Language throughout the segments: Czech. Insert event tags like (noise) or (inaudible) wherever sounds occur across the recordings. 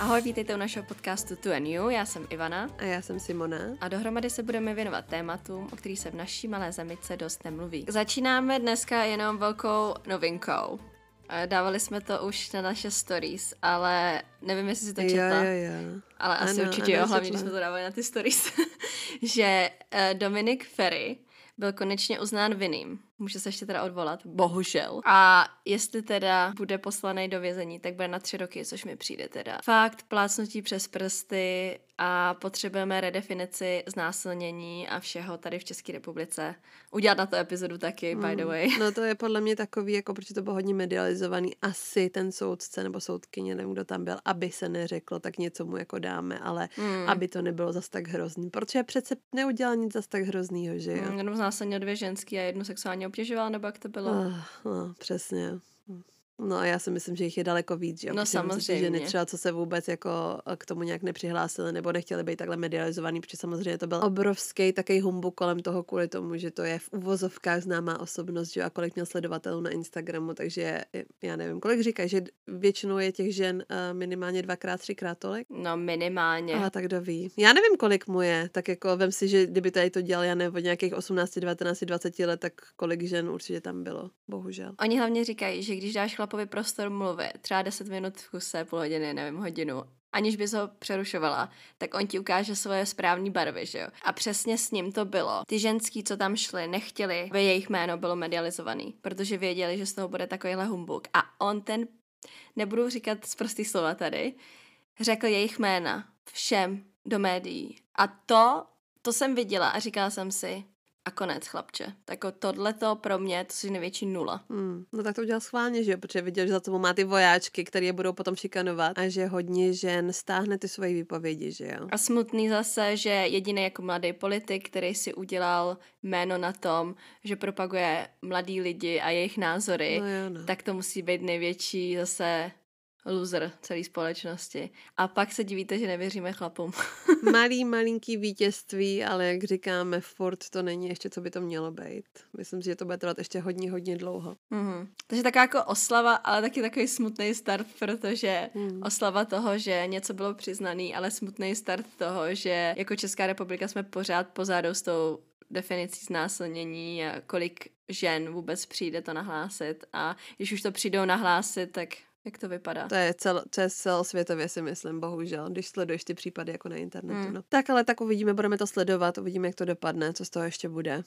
Ahoj, vítejte u našeho podcastu Tu and You. Já jsem Ivana. A já jsem Simona. A dohromady se budeme věnovat tématům, o kterých se v naší malé zemice dost nemluví. Začínáme dneska jenom velkou novinkou. Eh, dávali jsme to už na naše stories, ale nevím, jestli si to četla. Jo, jo, jo. Ale asi ano, určitě ano, jo, hlavně, když jsme to dávali na ty stories. (laughs) že uh, Dominik Ferry byl konečně uznán vinným. Může se ještě teda odvolat, bohužel. A jestli teda bude poslaný do vězení, tak bude na tři roky, což mi přijde teda. Fakt plácnutí přes prsty a potřebujeme redefinici znásilnění a všeho tady v České republice. Udělat na to epizodu taky, mm. by the way. No to je podle mě takový, jako protože to bylo hodně medializovaný, asi ten soudce nebo soudkyně, nevím, kdo tam byl, aby se neřeklo, tak něco mu jako dáme, ale mm. aby to nebylo zas tak hrozný. Protože přece neudělal nic zas tak hroznýho, že jo? Mm, jenom znásilně dvě ženský a jednu sexuálně obtěžoval, nebo jak to bylo? Uh, no, přesně. No já si myslím, že jich je daleko víc, že? No protože samozřejmě. Že třeba co se vůbec jako k tomu nějak nepřihlásili nebo nechtěli být takhle medializovaný, protože samozřejmě to byl obrovský takový humbuk kolem toho kvůli tomu, že to je v uvozovkách známá osobnost, že a kolik měl sledovatelů na Instagramu, takže já nevím, kolik říkají, že většinou je těch žen eh, minimálně dvakrát, třikrát tolik? No minimálně. A tak kdo ví. Já nevím, kolik mu je, tak jako vem si, že kdyby tady to dělal, já nevím, od nějakých 18, 19, 20 let, tak kolik žen určitě tam bylo, bohužel. Oni hlavně říkají, že když dáš chlapovi prostor mluvit, třeba 10 minut v kuse, půl hodiny, nevím, hodinu, aniž bys ho přerušovala, tak on ti ukáže svoje správní barvy, že jo? A přesně s ním to bylo. Ty ženský, co tam šli, nechtěli, aby jejich jméno bylo medializovaný, protože věděli, že z toho bude takovýhle humbuk. A on ten, nebudu říkat z prostý slova tady, řekl jejich jména všem do médií. A to, to jsem viděla a říkala jsem si, a konec, chlapče. Tak tohle to pro mě, to je největší nula. Hmm. No tak to udělal schválně, že jo, protože viděl, že za sebou má ty vojáčky, které je budou potom šikanovat a že hodně žen stáhne ty svoje výpovědi, že jo. A smutný zase, že jediný jako mladý politik, který si udělal jméno na tom, že propaguje mladý lidi a jejich názory, no jo, no. tak to musí být největší zase loser celé společnosti. A pak se divíte, že nevěříme chlapům. (laughs) Malý, malinký vítězství, ale jak říkáme, furt to není ještě, co by to mělo být. Myslím si, že to bude trvat ještě hodně, hodně dlouho. Mm-hmm. Takže taková jako oslava, ale taky takový smutný start, protože mm. oslava toho, že něco bylo přiznaný, ale smutný start toho, že jako Česká republika jsme pořád pozadu s tou definicí znásilnění a kolik žen vůbec přijde to nahlásit a když už to přijdou nahlásit, tak jak to vypadá? To je, cel, to je celosvětově si myslím, bohužel, když sleduješ ty případy jako na internetu. Hmm. No. Tak ale tak uvidíme, budeme to sledovat, uvidíme, jak to dopadne, co z toho ještě bude.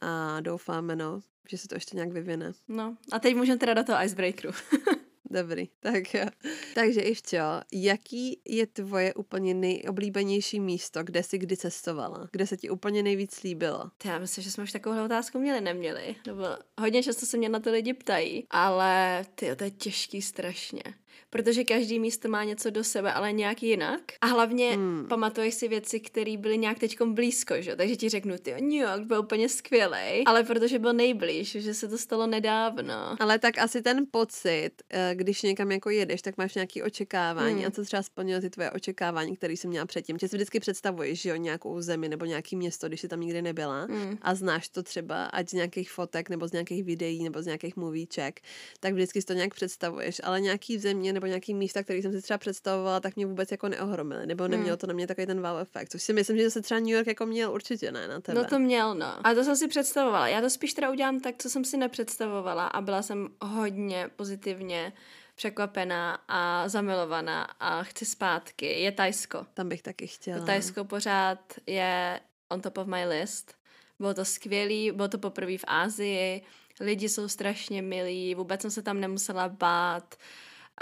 A doufáme, no, že se to ještě nějak vyvine. No, a teď můžeme teda do toho icebreakeru. (laughs) Dobrý, tak jo. Takže Ivčo, jaký je tvoje úplně nejoblíbenější místo, kde jsi kdy cestovala? Kde se ti úplně nejvíc líbilo? Já myslím, že jsme už takovou otázku měli, neměli. Nebo hodně často se mě na ty lidi ptají, ale ty, to je těžký strašně protože každý místo má něco do sebe, ale nějak jinak. A hlavně hmm. pamatuješ si věci, které byly nějak teď blízko, že? Takže ti řeknu, ty New York byl úplně skvělý, ale protože byl nejblíž, že se to stalo nedávno. Ale tak asi ten pocit, eh, když někam jako jedeš, tak máš nějaké očekávání hmm. a co třeba splnilo ty tvoje očekávání, které jsi měla předtím. Že si vždycky představuješ, že jo, nějakou zemi nebo nějaký město, když jsi tam nikdy nebyla hmm. a znáš to třeba ať z nějakých fotek nebo z nějakých videí nebo z nějakých movíček, tak vždycky si to nějak představuješ, ale nějaký země nebo nějaký místa, který jsem si třeba představovala, tak mě vůbec jako neohromily, nebo hmm. nemělo to na mě takový ten wow efekt, což si myslím, že se třeba New York jako měl určitě ne na tebe. No to měl, no. A to jsem si představovala. Já to spíš teda udělám tak, co jsem si nepředstavovala a byla jsem hodně pozitivně překvapená a zamilovaná a chci zpátky, je Tajsko. Tam bych taky chtěla. To Tajsko pořád je on top of my list. Bylo to skvělý, bylo to poprvé v Ázii, lidi jsou strašně milí, vůbec jsem se tam nemusela bát.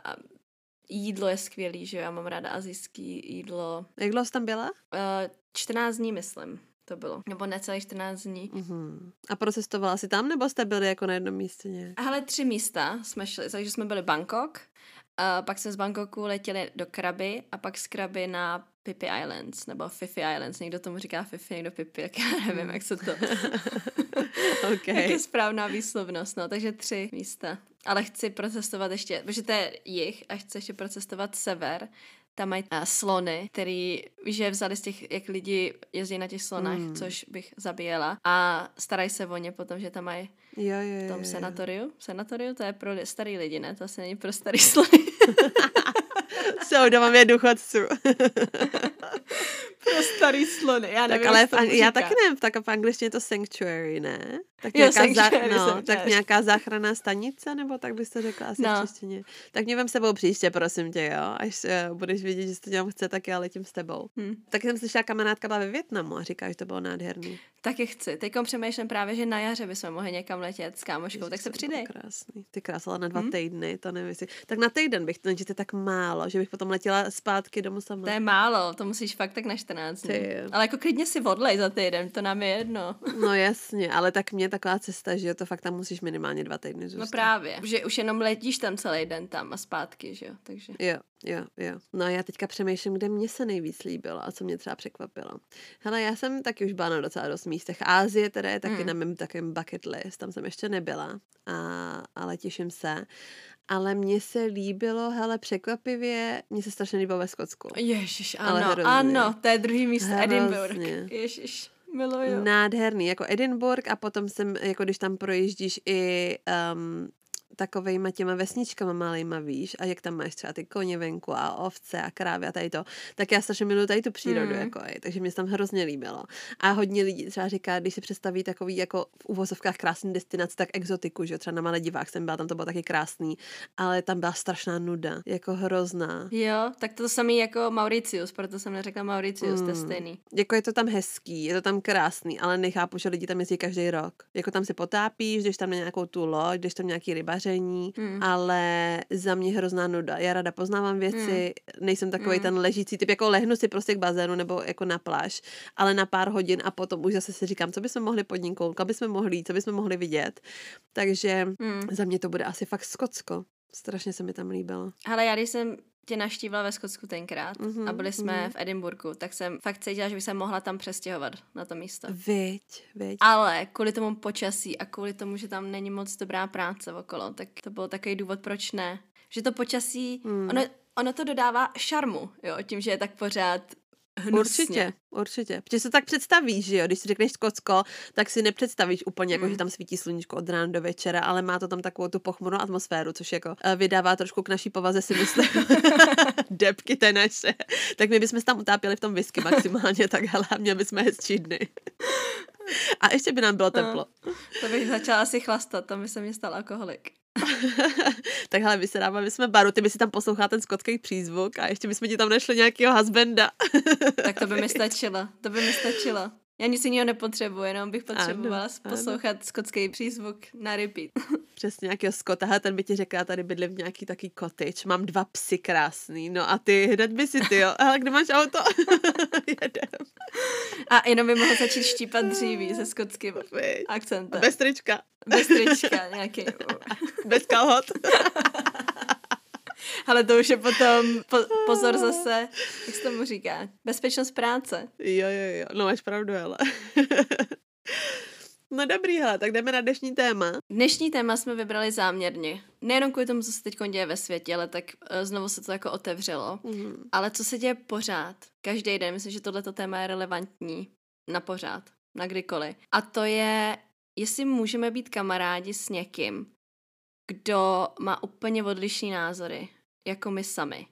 A jídlo je skvělý, že já mám ráda azijský jídlo. Jak dlouho jsi tam byla? Uh, 14 dní, myslím to bylo. Nebo necelých 14 dní. Uh-huh. A procestovala jsi tam, nebo jste byli jako na jednom místě nějak? Ale tři místa jsme šli, takže jsme byli Bangkok, a pak jsme z Bangkoku letěli do Krabi a pak z Krabi na Pippi Islands, nebo Fifi Islands, někdo tomu říká Fifi, někdo Pippi, jak já nevím, hmm. jak se to... (laughs) okay. (laughs) jak je správná výslovnost, no, takže tři místa. Ale chci procestovat ještě, protože to je jich a chci ještě procestovat sever, tam mají uh, slony, který, víš, že vzali z těch, jak lidi jezdí na těch slonách, mm. což bych zabíjela. A starají se o ně potom, že tam mají jo, jo, v tom senatoriu. Senatoriu to je pro starý lidi, ne? To asi není pro starý (laughs) slony. (laughs) jsou, doma je důchodců. (laughs) Pro (laughs) starý slony, já nevím, tak ale v ang- já taky nevím, tak v angličtině je to sanctuary, ne? Tak jo, nějaká, sanctuary, za, no, jsem tak nějaká záchranná stanice, nebo tak bys to řekla asi No. v češtině. Tak mě vem sebou příště, prosím tě, jo? Až uh, budeš vidět, že se to dělám chce, tak já letím s tebou. Hm. Tak jsem slyšela, kamarádka byla ve Větnamu a říká, že to bylo nádherný. Taky chci. Teď přemýšlím právě, že na jaře bychom mohli někam letět s kámoškou, tak se Ježiš, to bylo přidej. Krásný. Ty krásala na dva Hm? týdny, to nevím, jestli... Tak na týden bych, to je tak málo, že bych potom letěla zpátky domů sama. To je málo, to musíš fakt tak na 14 dní. Ty jo. Ale jako klidně si odlej za týden, to nám je jedno. (laughs) No jasně, ale tak mě taková cesta, že jo, to fakt tam musíš minimálně dva týdny zůstat. No právě, že už jenom letíš tam celý den tam a zpátky, že jo, takže. Jo, jo, jo. No já teďka přemýšlím, kde mě se nejvíc líbilo a co mě třeba překvapilo. Hele, já jsem taky už byla na docela dost místech. Ázie teda je taky Hmm. na mém takovém bucket list, tam jsem ještě nebyla, a, ale těším se. Ale mně se líbilo, hele, překvapivě, mně se strašně líbilo ve Skotsku. Ježiš, Ale ano, hrozně. ano, to je druhý místo, Hrozně. Edinburgh. Ježiš, miluju. Nádherný, jako Edinburgh a potom jsem, jako když tam projíždíš i um, takovejma těma vesničkama malejma, víš, a jak tam máš třeba ty koně venku a ovce a krávy a tady to, tak já strašně miluji tady tu přírodu, Mm. jako je, takže mě se tam hrozně líbilo. A hodně lidí třeba říká, když si představí takový jako v uvozovkách krásný destinace, tak exotiku, že třeba na Maledivách jsem byla, tam to bylo taky krásný, ale tam byla strašná nuda, jako hrozná. Jo, tak to samý jako Mauritius, proto jsem neřekla Mauritius, to je Mm. stejný. Jako je to tam hezký, je to tam krásný, ale nechápu, že lidi tam jezdí každý rok. Jako tam se potápíš, jdeš tam na nějakou tu loď, jdeš tam nějaký rybaření, Mm. ale za mě hrozná nuda. Já rada poznávám věci, nejsem takový Mm. ten ležící typ, jako lehnu si prostě k bazénu nebo jako na pláž, ale na pár hodin a potom už zase si říkám, co bychom mohli podniknout, kam bychom mohli co bychom mohli vidět. Takže Mm. za mě to bude asi fakt Skotsko. Strašně se mi tam líbilo. Ale já když jsem tě naštívila ve Skotsku tenkrát Mhm, a byli jsme mhm. v Edinburgu, tak jsem fakt cítila, že bych se mohla tam přestěhovat na to místo. Viď, viď. Ale kvůli tomu počasí a kvůli tomu, že tam není moc dobrá práce okolo, tak to byl takový důvod, proč ne. Že to počasí, Hmm. ono, ono to dodává šarmu, jo, tím, že je tak pořád hnusně. Určitě, určitě. Protože se tak představíš, že jo, když si řekneš Skotsko, tak si nepředstavíš úplně, jako, Mm. že tam svítí sluníčko od rána do večera, ale má to tam takovou tu pochmurnou atmosféru, což jako eh, vydává trošku k naší povaze si myslím. (laughs) Depky té naše. Tak my bychom se tam utápěli v tom whisky maximálně, tak hele, měli bychom hezčí dny. A ještě by nám bylo teplo. To bych začala asi chlastat, tam by se mě stal alkoholik. (laughs) tak hele, vysedáme jsme baru, ty by si tam poslouchala ten skotský přízvuk a ještě bychom ti tam našli nějakého husbanda. Tak to by mi (laughs) stačilo, to by mi stačilo. Já nic jiného nepotřebuji, jenom bych potřebovala Ano, ano. poslouchat skotský přízvuk na repeat. (laughs) Přesně nějakého skota, ten by ti řekl, já tady bydlím v nějaký taký cottage, mám dva psy krásný, no a ty hned by si ty, jo, (laughs) hele, kde máš auto? (laughs) Jedem. A jenom by mohl začít štípat dříví se skotským akcentem. Bez trička, Bez trička nějaký. bez kalhot. (laughs) Ale to už je potom po, pozor zase, jak se tomu říká, bezpečnost práce. jo, jo, jo, no máš pravdu, hele. (laughs) no dobrý, hele, tak jdeme na dnešní téma. Dnešní téma jsme vybrali záměrně. Nejenom kvůli tomu, co se teď děje ve světě, ale tak eh, znovu se to jako otevřelo. Mhm. Ale co se děje pořád, každý den, myslím, že tohleto téma je relevantní na pořád, na kdykoliv. A to je, jestli můžeme být kamarádi s někým, kdo má úplně odlišný názory, jako my sami.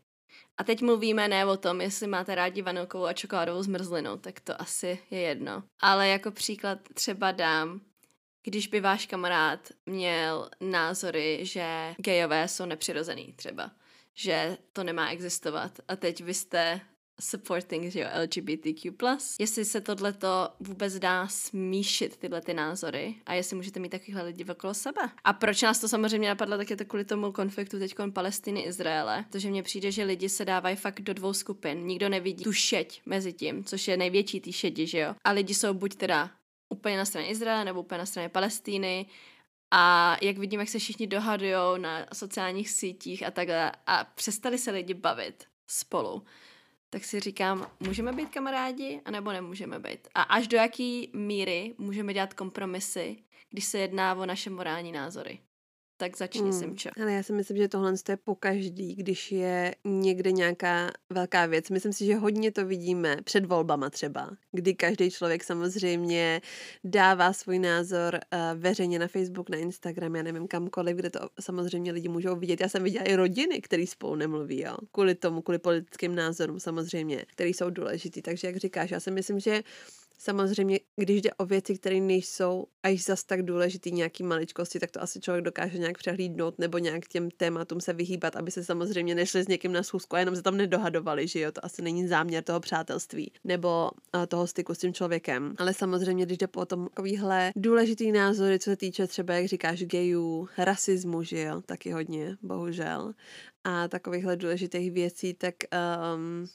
A teď mluvíme ne o tom, jestli máte rádi vanilkovou a čokoládovou zmrzlinu, tak to asi je jedno. Ale jako příklad třeba dám, když by váš kamarád měl názory, že gejové jsou nepřirozený třeba, že to nemá existovat a teď vy jste supporting že jo, LGBTQ+. Jestli se tohleto vůbec dá smíšit, tyhle ty názory a jestli můžete mít takovýhle lidi okolo sebe. A proč nás to samozřejmě napadlo, tak je to kvůli tomu konfliktu teď Palestiny Izraele, protože mně přijde, že lidi se dávají fakt do dvou skupin. Nikdo nevidí tu šeť mezi tím, což je největší ty šedi, že jo. A lidi jsou buď teda úplně na straně Izraele nebo úplně na straně Palestíny a jak vidím, jak se všichni dohadujou na sociálních sítích a takhle a přestali se lidi bavit spolu, tak si říkám, můžeme být kamarádi, anebo nemůžeme být. A až do jaký míry můžeme dělat kompromisy, když se jedná o naše morální názory. Tak začni, hmm. Simčo. Ale já si myslím, že tohle je po každý, když je někde nějaká velká věc. Myslím si, že hodně to vidíme před volbama třeba, kdy každý člověk samozřejmě dává svůj názor uh, veřejně na Facebook, na Instagram, já nevím kamkoliv, kde to samozřejmě lidi můžou vidět. Já jsem viděla i rodiny, které spolu nemluví, jo. Kvůli tomu, kvůli politickým názorům samozřejmě, které jsou důležitý. Takže jak říkáš, já si myslím, že Samozřejmě, když jde o věci, které nejsou až zas tak důležitý nějaký maličkosti, tak to asi člověk dokáže nějak přehlídnout nebo nějak těm tématům se vyhýbat, aby se samozřejmě nešli s někým na schůzku a jenom se tam nedohadovali, že jo, to asi není záměr toho přátelství nebo toho styku s tím člověkem. Ale samozřejmě, když jde po tom takovýhle důležitý názory, co se týče třeba, jak říkáš, gejů, rasismu, že jo, taky hodně, bohužel, a takovýchhle důležitých věcí, tak um,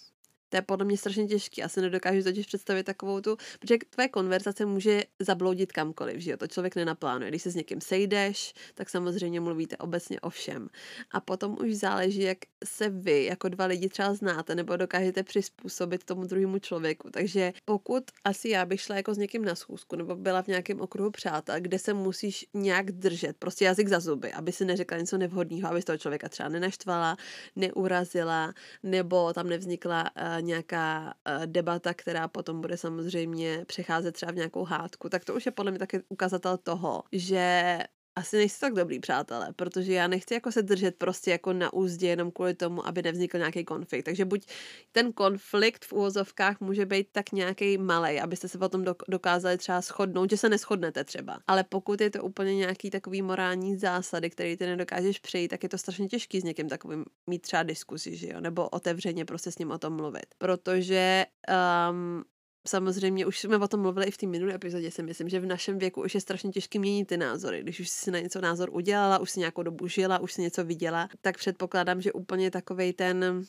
to je podle mě strašně těžké. Asi nedokážu totiž představit takovou tu, protože tvoje konverzace může zabloudit kamkoliv, že jo, to člověk nenaplánuje. Když se s někým sejdeš, tak samozřejmě mluvíte obecně o všem. A potom už záleží, jak se vy jako dva lidi třeba znáte nebo dokážete přizpůsobit tomu druhému člověku. Takže pokud asi já bych šla jako s někým na schůzku nebo byla v nějakém okruhu přátel, kde se musíš nějak držet, prostě jazyk za zuby, aby si neřekla něco nevhodného, aby toho člověka třeba nenaštvala, neurazila, nebo tam nevznikla uh, nějaká uh, debata, která potom bude samozřejmě přecházet třeba v nějakou hádku, tak to už je podle mě taky ukazatel toho, že asi nejste tak dobrý přátelé, protože já nechci jako se držet prostě jako na úzdě jenom kvůli tomu, aby nevznikl nějaký konflikt. Takže buď ten konflikt v úvozovkách může být tak nějaký malý, abyste se potom dokázali třeba shodnout, že se neschodnete třeba. Ale pokud je to úplně nějaký takový morální zásady, který ty nedokážeš přejít, tak je to strašně těžký s někým takovým mít třeba diskuzi, že jo, nebo otevřeně prostě s ním o tom mluvit. Protože um, samozřejmě už jsme o tom mluvili i v té minulé epizodě, si myslím, že v našem věku už je strašně těžké měnit ty názory. Když už si na něco názor udělala, už si nějakou dobu žila, už si něco viděla, tak předpokládám, že úplně takovej ten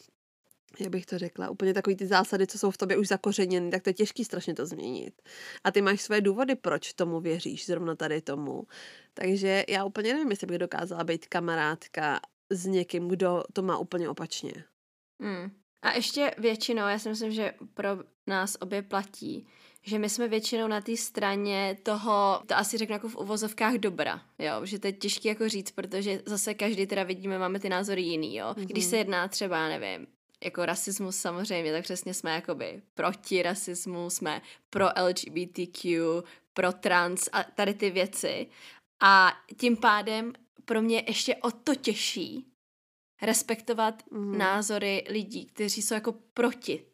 jak bych to řekla, úplně takový ty zásady, co jsou v tobě už zakořeněny, tak to je těžký strašně to změnit. A ty máš své důvody, proč tomu věříš, zrovna tady tomu. Takže já úplně nevím, jestli bych dokázala být kamarádka s někým, kdo to má úplně opačně. Hmm. A ještě většinou, já si myslím, že pro nás obě platí, že my jsme většinou na té straně toho, to asi řeknu jako v uvozovkách dobra, jo, že to je těžké jako říct, protože zase každý teda vidíme, máme ty názory jiný, jo. Mm-hmm. Když se jedná třeba, nevím, jako rasismus samozřejmě, tak přesně jsme jakoby proti rasismu, jsme pro LGBTQ, pro trans a tady ty věci. A tím pádem pro mě ještě o to těžší respektovat mm. názory lidí, kteří jsou jako proti,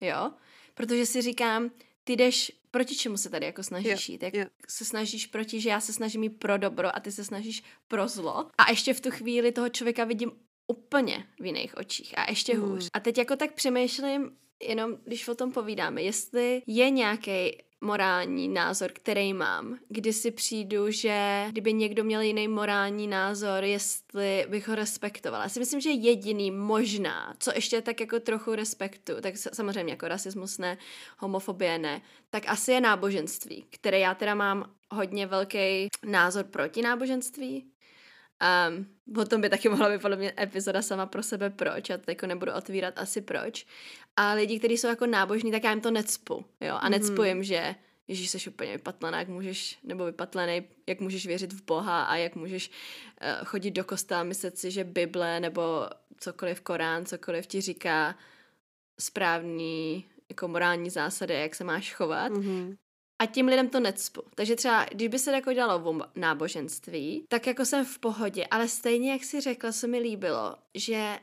jo? Protože si říkám, ty jdeš, proti čemu se tady jako snažíš jít? Jak yeah. se snažíš proti, že já se snažím jít pro dobro a ty se snažíš pro zlo. A ještě v tu chvíli toho člověka vidím úplně v jiných očích a ještě mm. hůř. A teď jako tak přemýšlím, jenom když o tom povídáme, jestli je nějaký morální názor, který mám, kdy si přijdu, že kdyby někdo měl jiný morální názor, jestli bych ho respektovala. Já si myslím, že jediný možná, co ještě tak jako trochu respektu, tak samozřejmě jako rasismus ne, homofobie ne, tak asi je náboženství, které já teda mám hodně velký názor proti náboženství, Um, o tom by taky mohla být podle mě epizoda sama pro sebe proč, já to jako nebudu otvírat asi proč. A lidi, kteří jsou jako nábožní, tak já jim to necpu, jo, a necpu mm. jim, že Ježíš, jsi úplně vypatlená, jak můžeš, nebo vypatlený, jak můžeš věřit v Boha a jak můžeš uh, chodit do kostela a myslet si, že Bible nebo cokoliv Korán, cokoliv ti říká správný jako morální zásady, jak se máš chovat. Mm-hmm. A tím lidem to necpu. Takže třeba, když by se jako dělalo o náboženství, tak jako jsem v pohodě, ale stejně, jak si řekla, se mi líbilo, že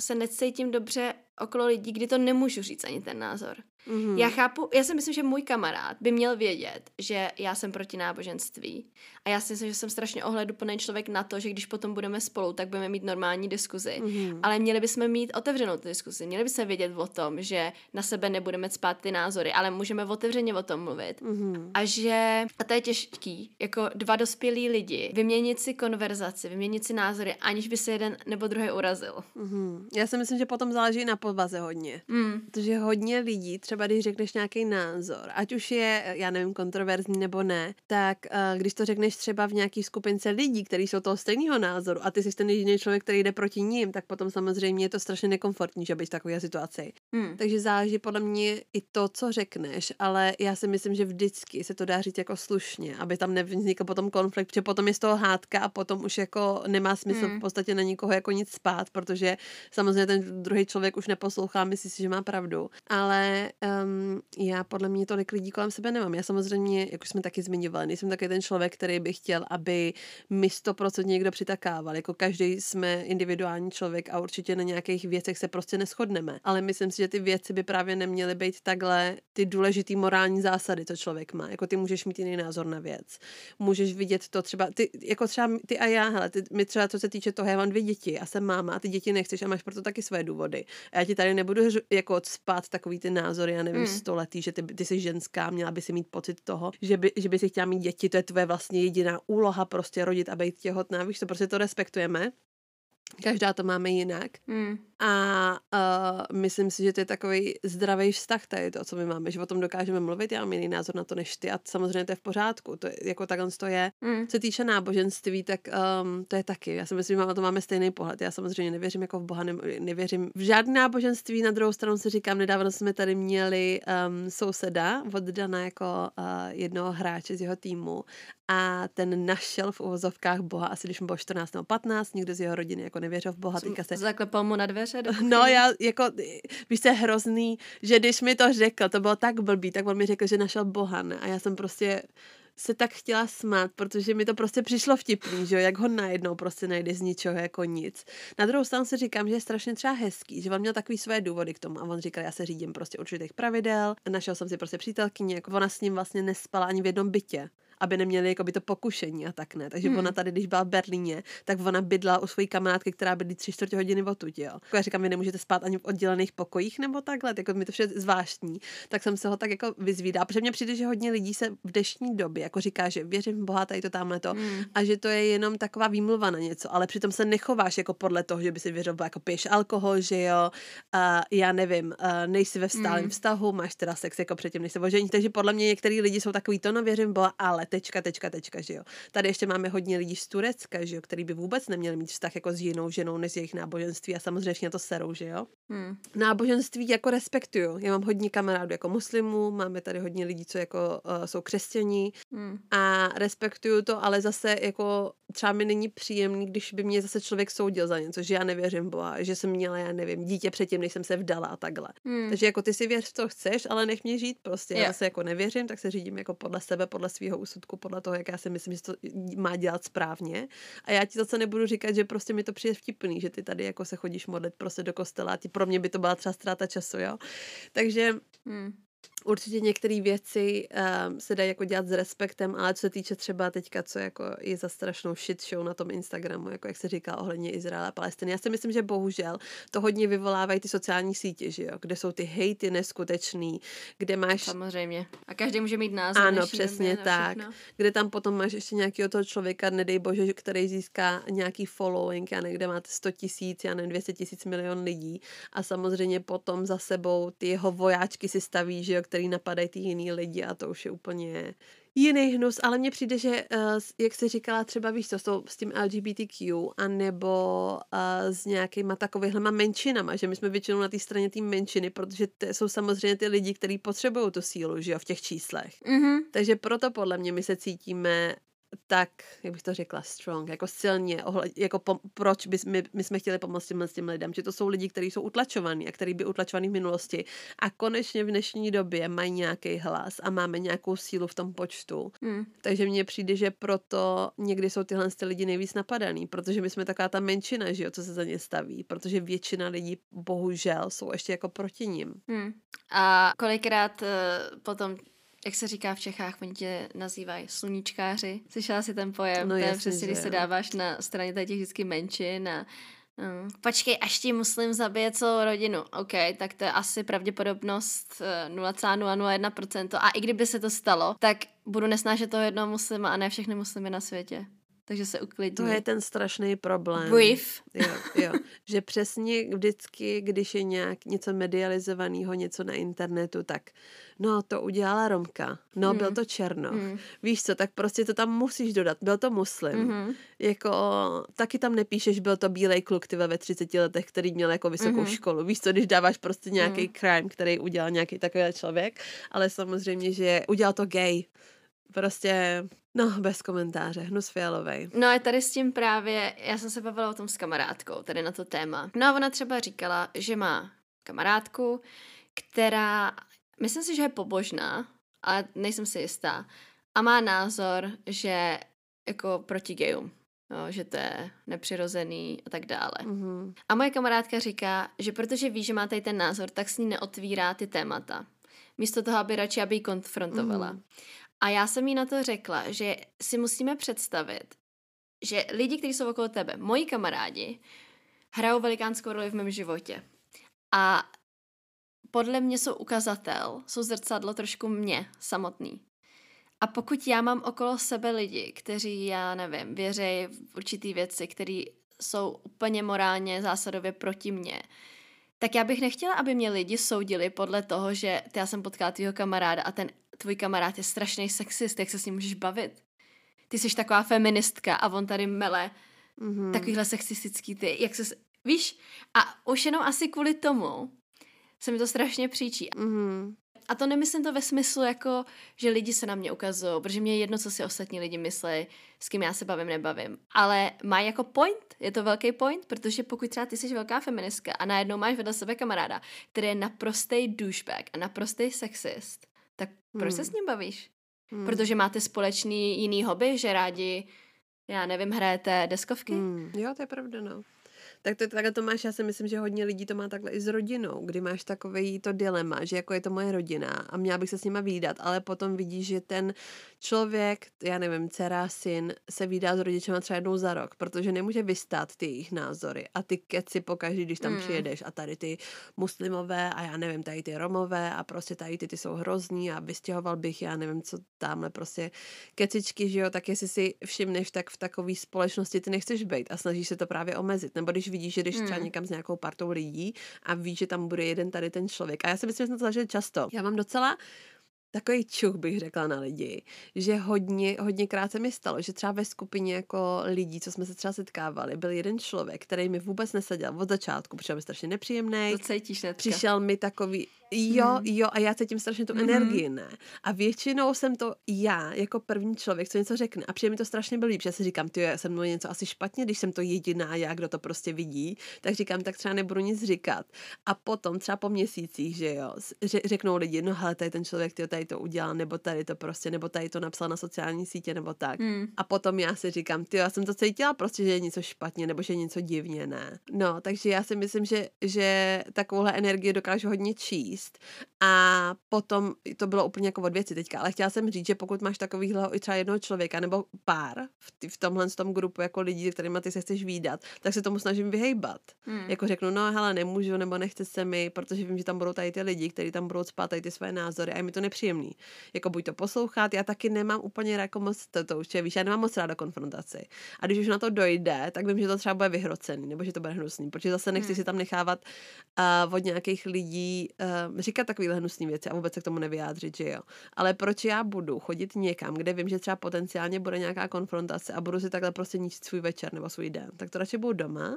se necítím dobře okolo lidí, kdy to nemůžu říct ani ten názor. Mm-hmm. Já chápu, já si myslím, že můj kamarád by měl vědět, že já jsem proti náboženství. A já si myslím, že jsem strašně ohleduplný člověk na to, že když potom budeme spolu, tak budeme mít normální diskuzi. Mm-hmm. Ale měli bychom mít otevřenou tu diskuzi. Měli bychom vědět o tom, že na sebe nebudeme spát ty názory, ale můžeme otevřeně o tom mluvit. Mm-hmm. A že, a to je těžký, jako dva dospělí lidi, vyměnit si konverzaci, vyměnit si názory, aniž by se jeden nebo druhý urazil. Mm-hmm. Já si myslím, že potom záleží na podvaze hodně. Mm. Protože hodně lidí, třeba když řekneš nějaký názor, ať už je, já nevím, kontroverzní nebo ne, tak uh, když to řekneš třeba v nějaký skupince lidí, kteří jsou toho stejného názoru a ty jsi ten jediný člověk, který jde proti ním, tak potom samozřejmě je to strašně nekomfortní, že být v takové situaci. Mm. Takže záleží podle mě i to, co řekneš, ale já si myslím, že vždycky se to dá říct jako slušně, aby tam nevznikl potom konflikt, protože potom je z toho hádka a potom už jako nemá smysl mm. v podstatě na nikoho jako nic spát, protože samozřejmě ten druhý člověk už neposlouchá, myslí si, že má pravdu. Ale um, já podle mě tolik lidí kolem sebe nemám. Já samozřejmě, jak už jsme taky zmiňovali, nejsem taky ten člověk, který by chtěl, aby mi 100% někdo přitakával. Jako každý jsme individuální člověk a určitě na nějakých věcech se prostě neschodneme. Ale myslím si, že ty věci by právě neměly být takhle ty důležitý morální zásady, co člověk má. Jako ty můžeš mít jiný názor na věc. Můžeš vidět to třeba, ty, jako třeba ty a já, hele, ty, my třeba co se týče toho, já mám dvě děti a jsem máma a ty děti nechceš a máš proto taky své důvody. A já ti tady nebudu jako spát takový ty názory, já nevím, mm. stoletý, že ty, ty jsi ženská, měla by si mít pocit toho, že by, že by si chtěla mít děti, to je tvoje vlastně jediná úloha prostě rodit a být těhotná, víš to, prostě to respektujeme. Každá to máme jinak. Mm. A uh, myslím si, že to je takový zdravý vztah tady to, co my máme, že o tom dokážeme mluvit, já mám jiný názor na to než ty a samozřejmě to je v pořádku. To je, jako takhle to je. Mm. Co se týče náboženství, tak um, to je taky. Já si myslím, že to máme stejný pohled. Já samozřejmě nevěřím jako v Boha, ne, nevěřím v žádné náboženství. Na druhou stranu si říkám, nedávno jsme tady měli um, souseda od Dana jako uh, jednoho hráče z jeho týmu a ten našel v uvozovkách Boha, asi když mu bylo 14 nebo 15, nikdo z jeho rodiny jako nevěřil v Boha. Teďka se... Zaklepal mu na dveře? No já jako, víš, se hrozný, že když mi to řekl, to bylo tak blbý, tak on mi řekl, že našel Boha, ne? A já jsem prostě se tak chtěla smát, protože mi to prostě přišlo vtipný, že jo, jak ho najednou prostě najde z ničeho jako nic. Na druhou stranu si říkám, že je strašně třeba hezký, že on měl takový své důvody k tomu a on říkal, já se řídím prostě určitých pravidel, našel jsem si prostě přítelkyni, jako ona s ním vlastně nespala ani v jednom bytě aby neměli jako by to pokušení a tak ne. Takže hmm. ona tady, když byla v Berlíně, tak ona bydla u své kamarádky, která bydlí tři čtvrtě hodiny odtud, jo. Jako já říkám, vy nemůžete spát ani v oddělených pokojích nebo takhle, jako mi to vše zvláštní. Tak jsem se ho tak jako vyzvídala, protože mně přijde, že hodně lidí se v dnešní době jako říká, že věřím v Boha, tady to tamhle to hmm. a že to je jenom taková výmluva na něco, ale přitom se nechováš jako podle toho, že by si věřil, jako piješ alkohol, že jo, a já nevím, a nejsi ve stálém hmm. vztahu, máš teda sex jako předtím, než se ožení, takže podle mě některý lidi jsou takový to, no věřím Boha, ale tečka, tečka, tečka, že jo. Tady ještě máme hodně lidí z Turecka, že jo, který by vůbec neměli mít vztah jako s jinou ženou než jejich náboženství a samozřejmě to serou, že jo. Hmm. Náboženství jako respektuju. Já mám hodně kamarádů jako muslimů, máme tady hodně lidí, co jako uh, jsou křesťaní hmm. a respektuju to, ale zase jako třeba mi není příjemný, když by mě zase člověk soudil za něco, že já nevěřím Boha, že jsem měla, já nevím, dítě předtím, než jsem se vdala a takhle. Hmm. Takže jako ty si věř, co chceš, ale nech mě žít prostě. Yeah. Já se jako nevěřím, tak se řídím jako podle sebe, podle svého úsudku, podle toho, jak já si myslím, že to má dělat správně. A já ti zase nebudu říkat, že prostě mi to přijde vtipný, že ty tady jako se chodíš modlit prostě do kostela a pro mě by to byla třeba ztráta času, jo. Takže hmm určitě některé věci um, se dají jako dělat s respektem, ale co se týče třeba teďka, co jako je za strašnou shit show na tom Instagramu, jako jak se říká ohledně Izraela a Palestiny. Já si myslím, že bohužel to hodně vyvolávají ty sociální sítě, že jo, kde jsou ty hejty neskutečný, kde máš... Samozřejmě. A každý může mít názor. Ano, přesně tak. Kde tam potom máš ještě nějakého toho člověka, nedej bože, který získá nějaký following, já nevím, kde máte 100 tisíc, já nevím, 200 tisíc milion lidí a samozřejmě potom za sebou ty jeho vojáčky si staví, že jo, který napadají ty jiný lidi a to už je úplně jiný hnus, ale mně přijde, že uh, jak jsi říkala, třeba víš co, s, s tím LGBTQ, anebo uh, s nějakýma takovýhlema menšinama, že my jsme většinou na té straně té menšiny, protože to jsou samozřejmě ty lidi, kteří potřebují tu sílu, že jo, v těch číslech. Mm-hmm. Takže proto podle mě my se cítíme tak, jak bych to řekla, strong, jako silně, ohled, jako po, proč by, my, my jsme chtěli pomoct těm, těm lidem, že to jsou lidi, kteří jsou utlačovaní a kteří by utlačovaní v minulosti a konečně v dnešní době mají nějaký hlas a máme nějakou sílu v tom počtu. Hmm. Takže mně přijde, že proto někdy jsou tyhle ty lidi nejvíc napadaný, protože my jsme taková ta menšina, že jo, co se za ně staví, protože většina lidí bohužel jsou ještě jako proti ním. Hmm. A kolikrát uh, potom jak se říká v Čechách, oni tě nazývají sluníčkáři. Slyšela jsi ten pojem? No, to je přesně, když se dáváš na straně těch vždycky menšin a Um, počkej, až ti muslim zabije celou rodinu. OK, tak to je asi pravděpodobnost 0,001%. Eh, a i kdyby se to stalo, tak budu nesnášet toho jednoho muslima a ne všechny muslimy na světě. Takže se uklidní. To je ten strašný problém. Jo, jo. (laughs) Že přesně vždycky, když je nějak něco medializovaného, něco na internetu, tak no to udělala Romka, no hmm. byl to Černo. Hmm. Víš co, tak prostě to tam musíš dodat, byl to muslim. Hmm. Jako taky tam nepíšeš, byl to bílej kluk ty ve 30 letech, který měl jako vysokou hmm. školu. Víš co, když dáváš prostě nějaký hmm. crime, který udělal nějaký takový člověk, ale samozřejmě, že udělal to gay. Prostě, no, bez komentáře, hnus fialovej. No a tady s tím právě, já jsem se bavila o tom s kamarádkou, tady na to téma. No a ona třeba říkala, že má kamarádku, která, myslím si, že je pobožná, ale nejsem si jistá, a má názor, že jako proti gejům. No, že to je nepřirozený a tak dále. Mm-hmm. A moje kamarádka říká, že protože ví, že má tady ten názor, tak s ní neotvírá ty témata. Místo toho, aby radši, aby ji konfrontovala. Mm. A já jsem jí na to řekla, že si musíme představit, že lidi, kteří jsou okolo tebe, moji kamarádi, hrajou velikánskou roli v mém životě. A podle mě jsou ukazatel, jsou zrcadlo trošku mě samotný. A pokud já mám okolo sebe lidi, kteří, já nevím, věří v určitý věci, které jsou úplně morálně, zásadově proti mně, tak já bych nechtěla, aby mě lidi soudili podle toho, že já jsem potkala tvýho kamaráda a ten tvůj kamarád je strašný sexist, jak se s ním můžeš bavit. Ty jsi taková feministka a on tady mele mm-hmm. takovýhle sexistický ty, jak se, víš, a už jenom asi kvůli tomu se mi to strašně příčí. Mm-hmm. A to nemyslím to ve smyslu jako, že lidi se na mě ukazují, protože mě je jedno, co si ostatní lidi myslí, s kým já se bavím, nebavím. Ale má jako point, je to velký point, protože pokud třeba ty jsi velká feministka a najednou máš vedle sebe kamaráda, který je naprostý douchebag a naprostý sexist, tak proč hmm. se s ním bavíš? Hmm. Protože máte společný jiný hobby, že rádi, já nevím, hrajete deskovky? Hmm. Jo, to je pravda, no. Tak to, takhle to máš, já si myslím, že hodně lidí to má takhle i s rodinou, kdy máš takový to dilema, že jako je to moje rodina a měla bych se s nima výdat, ale potom vidíš, že ten člověk, já nevím, dcera, syn, se výdá s rodičema třeba jednou za rok, protože nemůže vystát ty jejich názory a ty keci pokaždý, když tam mm. přijedeš a tady ty muslimové a já nevím, tady ty romové a prostě tady ty, ty jsou hrozní a vystěhoval bych, já nevím, co tamhle prostě kecičky, že jo, tak jestli si všimneš, tak v takové společnosti ty nechceš být a snažíš se to právě omezit. Nebo když vidíš, že jdeš třeba hmm. někam s nějakou partou lidí a víš, že tam bude jeden tady ten člověk. A já si myslím, že jsem to zažil často. Já mám docela takový čuch, bych řekla na lidi, že hodně, hodněkrát se mi stalo, že třeba ve skupině jako lidí, co jsme se třeba setkávali, byl jeden člověk, který mi vůbec neseděl od začátku, přišel mi strašně nepříjemný. To cítíš, netka. Přišel mi takový, Jo, mm. jo, a já cítím strašně tu mm. energii, ne? A většinou jsem to já, jako první člověk, co něco řekne. A přijde mi to strašně blíž, že si říkám, ty já jsem mnou něco asi špatně, když jsem to jediná já, kdo to prostě vidí, tak říkám, tak třeba nebudu nic říkat. A potom třeba po měsících, že jo, řeknou lidi, no hele, tady ten člověk, ty tady to udělal, nebo tady to prostě, nebo tady to napsal na sociální sítě, nebo tak. Mm. A potom já si říkám, ty já jsem to cítila prostě, že je něco špatně, nebo že je něco divně, ne? No, takže já si myslím, že, že takovouhle energii dokážu hodně číst číst. A potom to bylo úplně jako od věci teďka, ale chtěla jsem říct, že pokud máš takovýhle i třeba jednoho člověka nebo pár v, v tomhle tom grupu jako lidí, kterými ty se chceš výdat, tak se tomu snažím vyhejbat. Hmm. Jako řeknu, no hele, nemůžu nebo nechce se mi, protože vím, že tam budou tady ty lidi, kteří tam budou spát tady ty své názory a je mi to nepříjemný. Jako buď to poslouchat, já taky nemám úplně jako moc to, to už je, víš, já nemám moc ráda konfrontaci. A když už na to dojde, tak vím, že to třeba bude vyhrocený, nebo že to bude hnusný, protože zase nechci hmm. si tam nechávat uh, od nějakých lidí uh, říkat takovýhle hnusné věci a vůbec se k tomu nevyjádřit, že jo. Ale proč já budu chodit někam, kde vím, že třeba potenciálně bude nějaká konfrontace a budu si takhle prostě ničit svůj večer nebo svůj den, tak to radši budu doma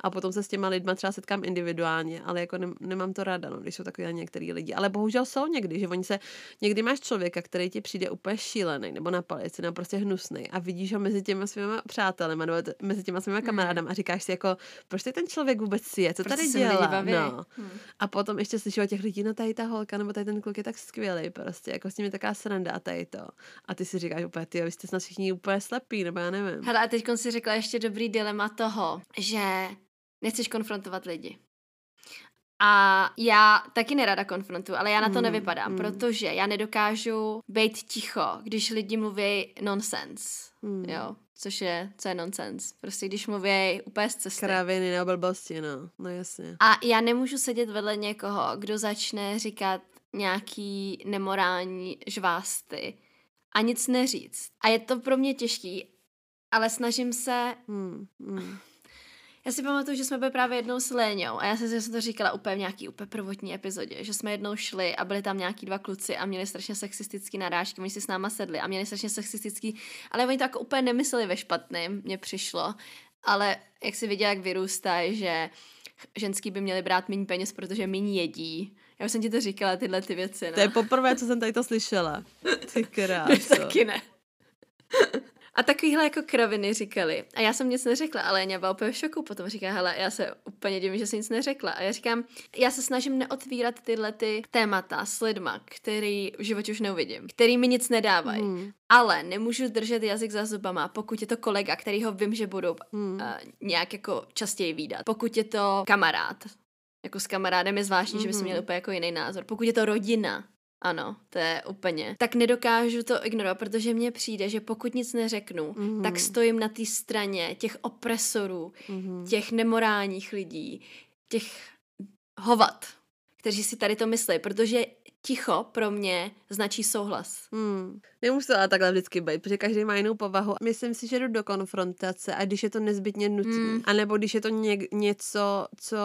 a potom se s těma lidma třeba setkám individuálně, ale jako ne, nemám to ráda, no, když jsou takový některý lidi. Ale bohužel jsou někdy, že oni se, někdy máš člověka, který ti přijde úplně šílený nebo na palici, nebo prostě hnusný a vidíš ho mezi těma svými přáteli, nebo mezi těma svými hmm. kamarádami a říkáš si jako, proč ten člověk vůbec je, co proč tady dělá? No. Hmm. A potom ještě slyšíš o těch lidí, no tady ta holka nebo tady ten kluk je tak skvělý prostě, jako s ním je taká sranda a tady to. A ty si říkáš úplně, ty, vy jste snad všichni úplně slepí, nebo já nevím. Hele, a teď si řekla ještě dobrý dilema toho, že nechceš konfrontovat lidi. A já taky nerada konfrontuju, ale já na to mm, nevypadám, mm. protože já nedokážu být ticho, když lidi mluví nonsense, mm. jo, což je, co je nonsense. Prostě když mluví úplně z cesty. Kraviny nebo blbosti, no, no jasně. A já nemůžu sedět vedle někoho, kdo začne říkat nějaký nemorální žvásty a nic neříct. A je to pro mě těžký ale snažím se... Hmm, hmm. Já si pamatuju, že jsme byli právě jednou s Léňou a já jsem si to říkala úplně v nějaký úplně prvotní epizodě, že jsme jednou šli a byli tam nějaký dva kluci a měli strašně sexistický narážky, oni si s náma sedli a měli strašně sexistický, ale oni to jako úplně nemysleli ve špatném, mně přišlo, ale jak si viděla, jak vyrůstají, že ženský by měli brát méně peněz, protože méně jedí. Já už jsem ti to říkala, tyhle ty věci. No. To je poprvé, co jsem tady to slyšela. Ty (laughs) kráso. Taky ne. A takovýhle jako kraviny říkali. A já jsem nic neřekla, ale Janě byla úplně v šoku. Potom říká, hele, já se úplně divím, že jsem nic neřekla. A já říkám, já se snažím neotvírat tyhle ty témata s lidma, který v životě už neuvidím, který mi nic nedávají. Hmm. Ale nemůžu držet jazyk za zubama, pokud je to kolega, který ho vím, že budu hmm. uh, nějak jako častěji výdat. Pokud je to kamarád, jako s kamarádem je zvláštní, mm-hmm. že bychom měli úplně jako jiný názor. Pokud je to rodina, ano, to je úplně. Tak nedokážu to ignorovat, protože mně přijde, že pokud nic neřeknu, mm-hmm. tak stojím na té straně těch opresorů, mm-hmm. těch nemorálních lidí, těch hovat, kteří si tady to myslí, protože ticho pro mě značí souhlas. Hmm. Nemusí to ale takhle vždycky být, protože každý má jinou povahu. Myslím si, že jdu do konfrontace a když je to nezbytně nutné, hmm. anebo když je to něk, něco, co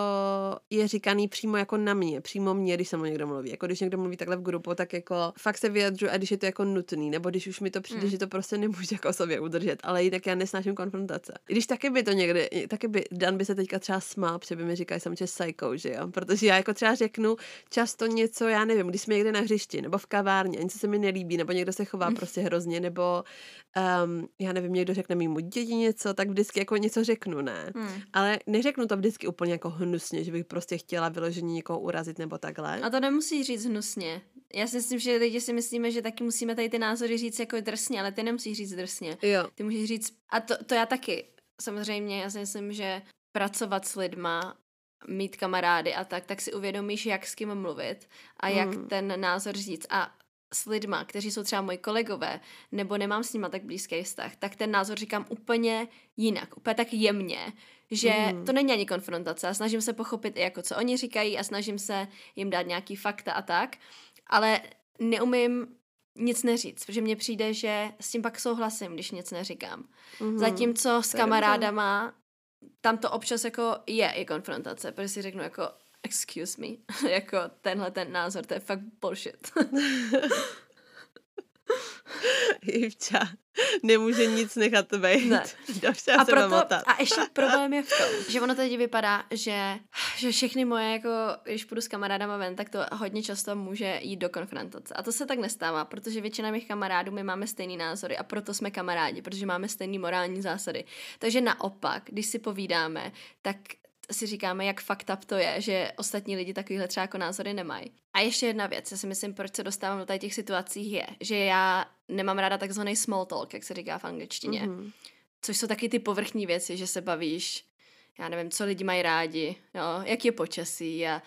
je říkaný přímo jako na mě, přímo mě, když se mnou někdo mluví. Jako když někdo mluví takhle v grupu, tak jako fakt se vyjadřu a když je to jako nutný, nebo když už mi to přijde, hmm. že to prostě nemůžu jako sobě udržet, ale jinak já nesnáším konfrontace. I když taky by to někdy, taky by Dan by se teďka třeba smál, protože by mi říkal, že jsem psycho, že jo? Protože já jako třeba řeknu často něco, já nevím, když jsme někde na hřišti nebo v kavárně, něco se mi nelíbí, nebo někdo se chová prostě hrozně, nebo um, já nevím, někdo řekne mýmu děti něco, tak vždycky jako něco řeknu, ne? Hmm. Ale neřeknu to vždycky úplně jako hnusně, že bych prostě chtěla vyloženě někoho urazit nebo takhle. A to nemusí říct hnusně. Já si myslím, že lidi si myslíme, že taky musíme tady ty názory říct jako drsně, ale ty nemusíš říct drsně. Jo. Ty můžeš říct, a to, to já taky. Samozřejmě, já si myslím, že pracovat s lidma mít kamarády a tak, tak si uvědomíš, jak s kým mluvit a jak mm. ten názor říct. A s lidma, kteří jsou třeba moji kolegové, nebo nemám s nima tak blízký vztah, tak ten názor říkám úplně jinak, úplně tak jemně, že mm. to není ani konfrontace a snažím se pochopit i jako co oni říkají a snažím se jim dát nějaký fakta a tak, ale neumím nic neříct, protože mně přijde, že s tím pak souhlasím, když nic neříkám. Mm. Zatímco s kamarádama tam to občas jako je i konfrontace, protože si řeknu jako excuse me, (laughs) jako tenhle ten názor, to je fakt bullshit. (laughs) (laughs) Ivča nemůže nic nechat být. Ne. (laughs) A, proto, a ještě (laughs) problém je v tom, že ono teď vypadá, že, že všechny moje, jako když půjdu s kamarádama ven, tak to hodně často může jít do konfrontace. A to se tak nestává, protože většina mých kamarádů, my máme stejný názory a proto jsme kamarádi, protože máme stejný morální zásady. Takže naopak, když si povídáme, tak si říkáme, jak fakt up to je, že ostatní lidi takovýhle třeba jako názory nemají. A ještě jedna věc, já si myslím, proč se dostávám do těch situacích je, že já nemám ráda takzvaný small talk, jak se říká v angličtině. Mm-hmm. Což jsou taky ty povrchní věci, že se bavíš, já nevím, co lidi mají rádi, jo, jak je počasí a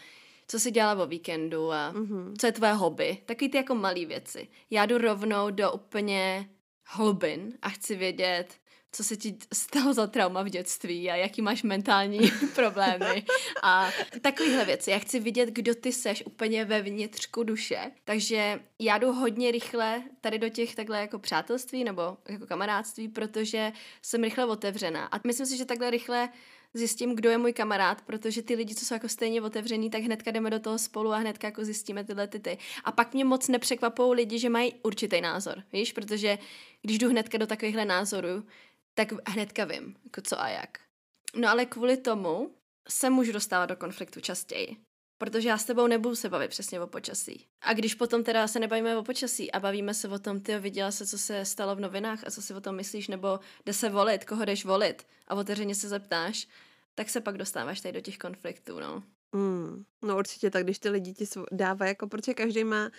co si dělala o víkendu a mm-hmm. co je tvoje hobby. Takový ty jako malé věci. Já jdu rovnou do úplně hlubin a chci vědět, co se ti (laughs) stalo za trauma v dětství a jaký máš mentální (laughs) problémy a takovéhle věci. Já chci vidět, kdo ty seš úplně ve vnitřku duše, takže já jdu hodně rychle tady do těch takhle jako přátelství nebo jako kamarádství, protože jsem rychle otevřená a myslím si, že takhle rychle zjistím, kdo je můj kamarád, protože ty lidi, co jsou jako stejně otevřený, tak hnedka jdeme do toho spolu a hnedka jako zjistíme tyhle ty ty. A pak mě moc nepřekvapují lidi, že mají určitý názor, víš, protože když jdu hnedka do takovýchhle názorů, tak hnedka vím, jako co a jak. No ale kvůli tomu se můžu dostávat do konfliktu častěji. Protože já s tebou nebudu se bavit přesně o počasí. A když potom teda se nebavíme o počasí a bavíme se o tom, ty viděla se, co se stalo v novinách a co si o tom myslíš, nebo jde se volit, koho jdeš volit a otevřeně se zeptáš, tak se pak dostáváš tady do těch konfliktů, no. Mm, no určitě tak, když ty lidi ti dávají, jako protože každý má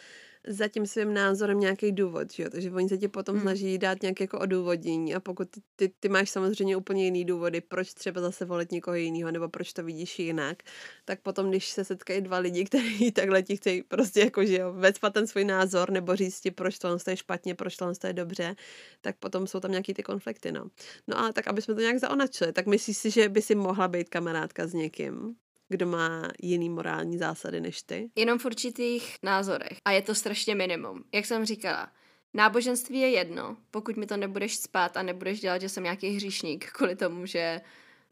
za tím svým názorem nějaký důvod, že jo? takže oni se ti potom hmm. snaží dát nějaké jako odůvodnění a pokud ty, ty, ty máš samozřejmě úplně jiný důvody, proč třeba zase volit někoho jiného nebo proč to vidíš jinak, tak potom, když se setkají dva lidi, (laughs) kteří takhle ti chtějí prostě jako, že jo, vecpat ten svůj názor nebo říct ti, proč to je špatně, proč to je dobře, tak potom jsou tam nějaký ty konflikty, no. No a tak, aby jsme to nějak zaonačili, tak myslíš si, že by si mohla být kamarádka s někým? Kdo má jiný morální zásady než ty? Jenom v určitých názorech. A je to strašně minimum. Jak jsem říkala, náboženství je jedno, pokud mi to nebudeš spát a nebudeš dělat, že jsem nějaký hříšník kvůli tomu, že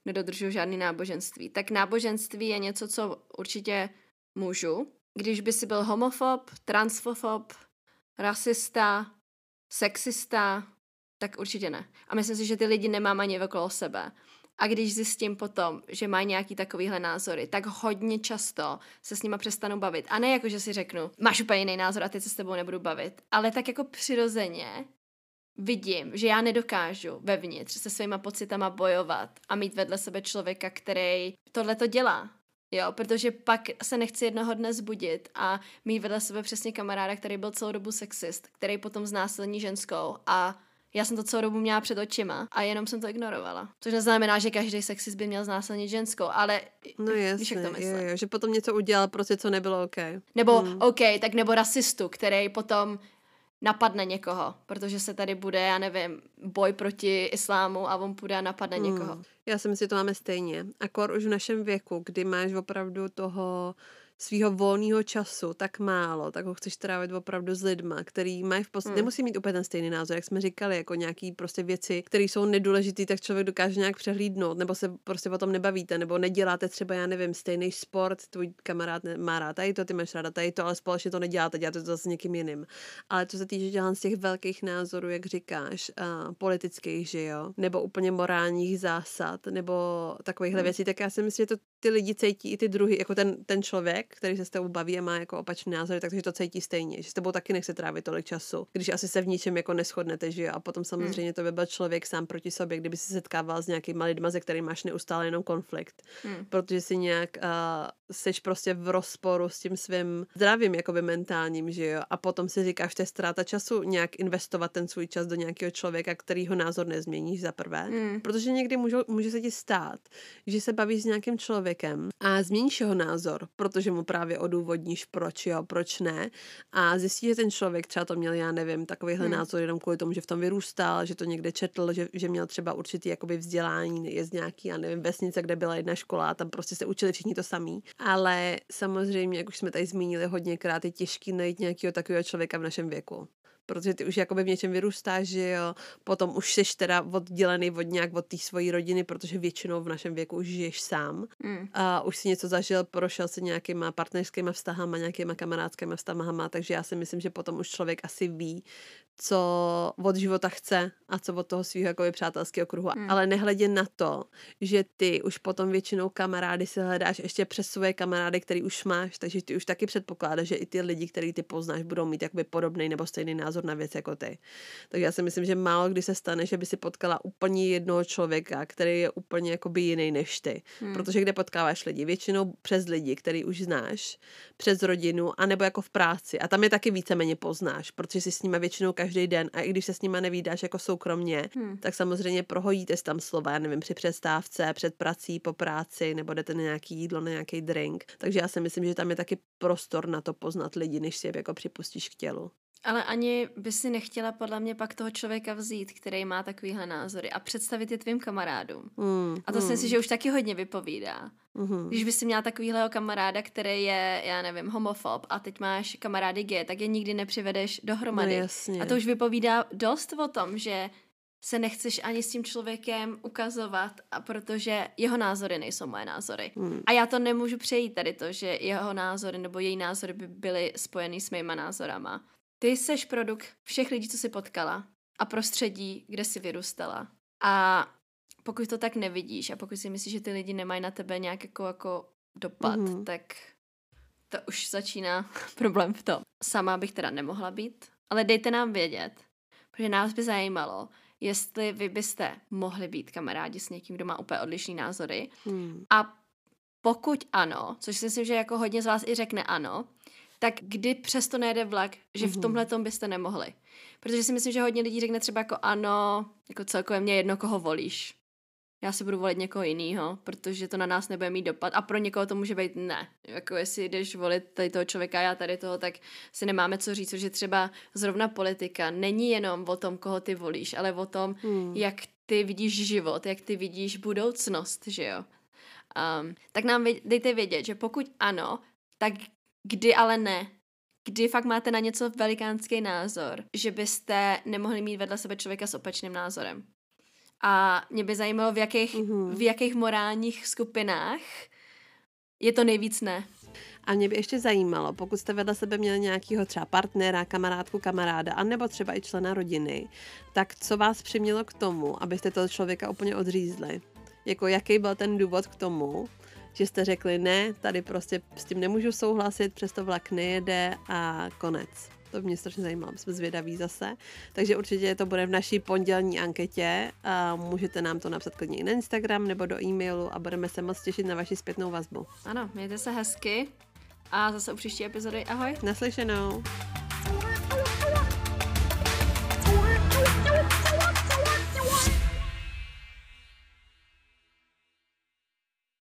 nedodržuju žádný náboženství. Tak náboženství je něco, co určitě můžu. Když by si byl homofob, transfofob, rasista, sexista, tak určitě ne. A myslím si, že ty lidi nemám ani okolo sebe. A když zjistím potom, že mají nějaký takovýhle názory, tak hodně často se s nima přestanu bavit. A ne jako, že si řeknu, máš úplně jiný názor a teď se s tebou nebudu bavit. Ale tak jako přirozeně vidím, že já nedokážu vevnitř se svýma pocitama bojovat a mít vedle sebe člověka, který tohle to dělá. Jo, protože pak se nechci jednoho dne zbudit a mít vedle sebe přesně kamaráda, který byl celou dobu sexist, který potom znásilní ženskou a já jsem to celou dobu měla před očima a jenom jsem to ignorovala. Což neznamená, že každý sexist by měl znásilnit ženskou, ale no jasně, víš, jak to myslím. Jo, jo, že potom něco udělal prostě, co nebylo OK. Nebo hmm. OK, tak nebo rasistu, který potom napadne někoho, protože se tady bude, já nevím, boj proti islámu a on půjde a napadne hmm. někoho. Já si myslím, že to máme stejně. Akor už v našem věku, kdy máš opravdu toho svého volného času tak málo, tak ho chceš trávit opravdu s lidma, který mají v podstatě, hmm. nemusí mít úplně ten stejný názor, jak jsme říkali, jako nějaký prostě věci, které jsou nedůležité, tak člověk dokáže nějak přehlídnout, nebo se prostě o tom nebavíte, nebo neděláte třeba, já nevím, stejný sport, tvůj kamarád má rád tady to, ty máš ráda tady to, ale společně to neděláte, děláte to zase někým jiným. Ale co se týče dělám z těch velkých názorů, jak říkáš, uh, politických, že jo, nebo úplně morálních zásad, nebo takovýchhle hmm. věcí, tak já si myslím, že to ty lidi cítí i ty druhy, jako ten, ten člověk, který se s tebou baví a má jako opačný názor, takže to cítí stejně, že s tebou taky nechce trávit tolik času, když asi se v ničem jako neschodnete, že jo, a potom samozřejmě hmm. to by byl člověk sám proti sobě, kdyby se setkával s nějakýma lidma, ze kterými máš neustále jenom konflikt, hmm. protože si nějak uh, seš prostě v rozporu s tím svým zdravím, jakoby mentálním, že jo, a potom si říkáš, to je ztráta času nějak investovat ten svůj čas do nějakého člověka, kterýho názor nezměníš za prvé, hmm. protože někdy můžu, může se ti stát, že se bavíš s nějakým člověkem a změníš jeho názor, protože mu právě odůvodníš, proč jo, proč ne. A zjistíš, že ten člověk třeba to měl, já nevím, takovýhle hmm. názor jenom kvůli tomu, že v tom vyrůstal, že to někde četl, že, že měl třeba určitý jakoby vzdělání, je z nějaký, já nevím, vesnice, kde byla jedna škola a tam prostě se učili všichni to samý. Ale samozřejmě, jak už jsme tady zmínili hodněkrát, je těžký najít nějakého takového člověka v našem věku protože ty už jakoby v něčem vyrůstáš, že jo, potom už jsi teda oddělený od nějak od té svojí rodiny, protože většinou v našem věku už žiješ sám mm. a už si něco zažil, prošel si nějakýma partnerskýma vztahama, nějakýma kamarádskýma vztahama, takže já si myslím, že potom už člověk asi ví, co od života chce a co od toho svého jakoby přátelského kruhu. Mm. Ale nehledě na to, že ty už potom většinou kamarády si hledáš ještě přes svoje kamarády, který už máš, takže ty už taky předpokládáš, že i ty lidi, který ty poznáš, budou mít jakoby podobný nebo stejný názor na věc jako ty. Takže já si myslím, že málo kdy se stane, že by si potkala úplně jednoho člověka, který je úplně jakoby jiný než ty. Mm. Protože kde potkáváš lidi? Většinou přes lidi, který už znáš, přes rodinu, anebo jako v práci. A tam je taky víceméně poznáš, protože si s nimi většinou každý den a i když se s nima nevídáš jako soukromně, hmm. tak samozřejmě prohojíte tam slova, já nevím, při přestávce, před prací, po práci, nebo jdete na nějaký jídlo, na nějaký drink. Takže já si myslím, že tam je taky prostor na to poznat lidi, než si je jako připustíš k tělu. Ale ani by si nechtěla podle mě pak toho člověka vzít, který má takovýhle názory a představit je tvým kamarádům. Mm, a to mm. si myslím, že už taky hodně vypovídá. Mm-hmm. Když bys si měla takovýhleho kamaráda, který je, já nevím, homofob a teď máš kamarády G, tak je nikdy nepřivedeš dohromady. No, jasně. A to už vypovídá dost o tom, že se nechceš ani s tím člověkem ukazovat, a protože jeho názory nejsou moje názory. Hmm. A já to nemůžu přejít tady to, že jeho názory nebo její názory by byly spojeny s mýma názorama. Ty jsi produkt všech lidí, co jsi potkala a prostředí, kde jsi vyrůstala. A pokud to tak nevidíš a pokud si myslíš, že ty lidi nemají na tebe nějak jako, jako dopad, mm-hmm. tak to už začíná (laughs) problém v tom. Sama bych teda nemohla být, ale dejte nám vědět, protože nás by zajímalo, jestli vy byste mohli být kamarádi s někým, kdo má úplně odlišný názory. Mm. A pokud ano, což si myslím, že jako hodně z vás i řekne ano, tak kdy přesto nejde vlak, že v mhm. tomhle tom byste nemohli. Protože si myslím, že hodně lidí řekne třeba jako ano, jako celkově mě jedno, koho volíš. Já si budu volit někoho jiného, protože to na nás nebude mít dopad. A pro někoho to může být ne. Jako jestli jdeš volit tady toho člověka, já tady toho, tak si nemáme co říct, že třeba zrovna politika není jenom o tom, koho ty volíš, ale o tom, hmm. jak ty vidíš život, jak ty vidíš budoucnost, že jo. Um, tak nám dejte vědět, že pokud ano, tak kdy ale ne. kdy fakt máte na něco velikánský názor, že byste nemohli mít vedle sebe člověka s opačným názorem. A mě by zajímalo, v jakých, mm-hmm. v jakých morálních skupinách je to nejvíc ne. A mě by ještě zajímalo, pokud jste vedle sebe měli nějakého třeba partnera, kamarádku, kamaráda, anebo třeba i člena rodiny, tak co vás přimělo k tomu, abyste toho člověka úplně odřízli? Jako jaký byl ten důvod k tomu, že jste řekli ne, tady prostě s tím nemůžu souhlasit, přesto vlak nejede a konec. To mě strašně zajímalo, jsme zvědaví zase. Takže určitě to bude v naší pondělní anketě a můžete nám to napsat klidně i na Instagram nebo do e-mailu a budeme se moc těšit na vaši zpětnou vazbu. Ano, mějte se hezky a zase u příští epizody. Ahoj. Naslyšenou.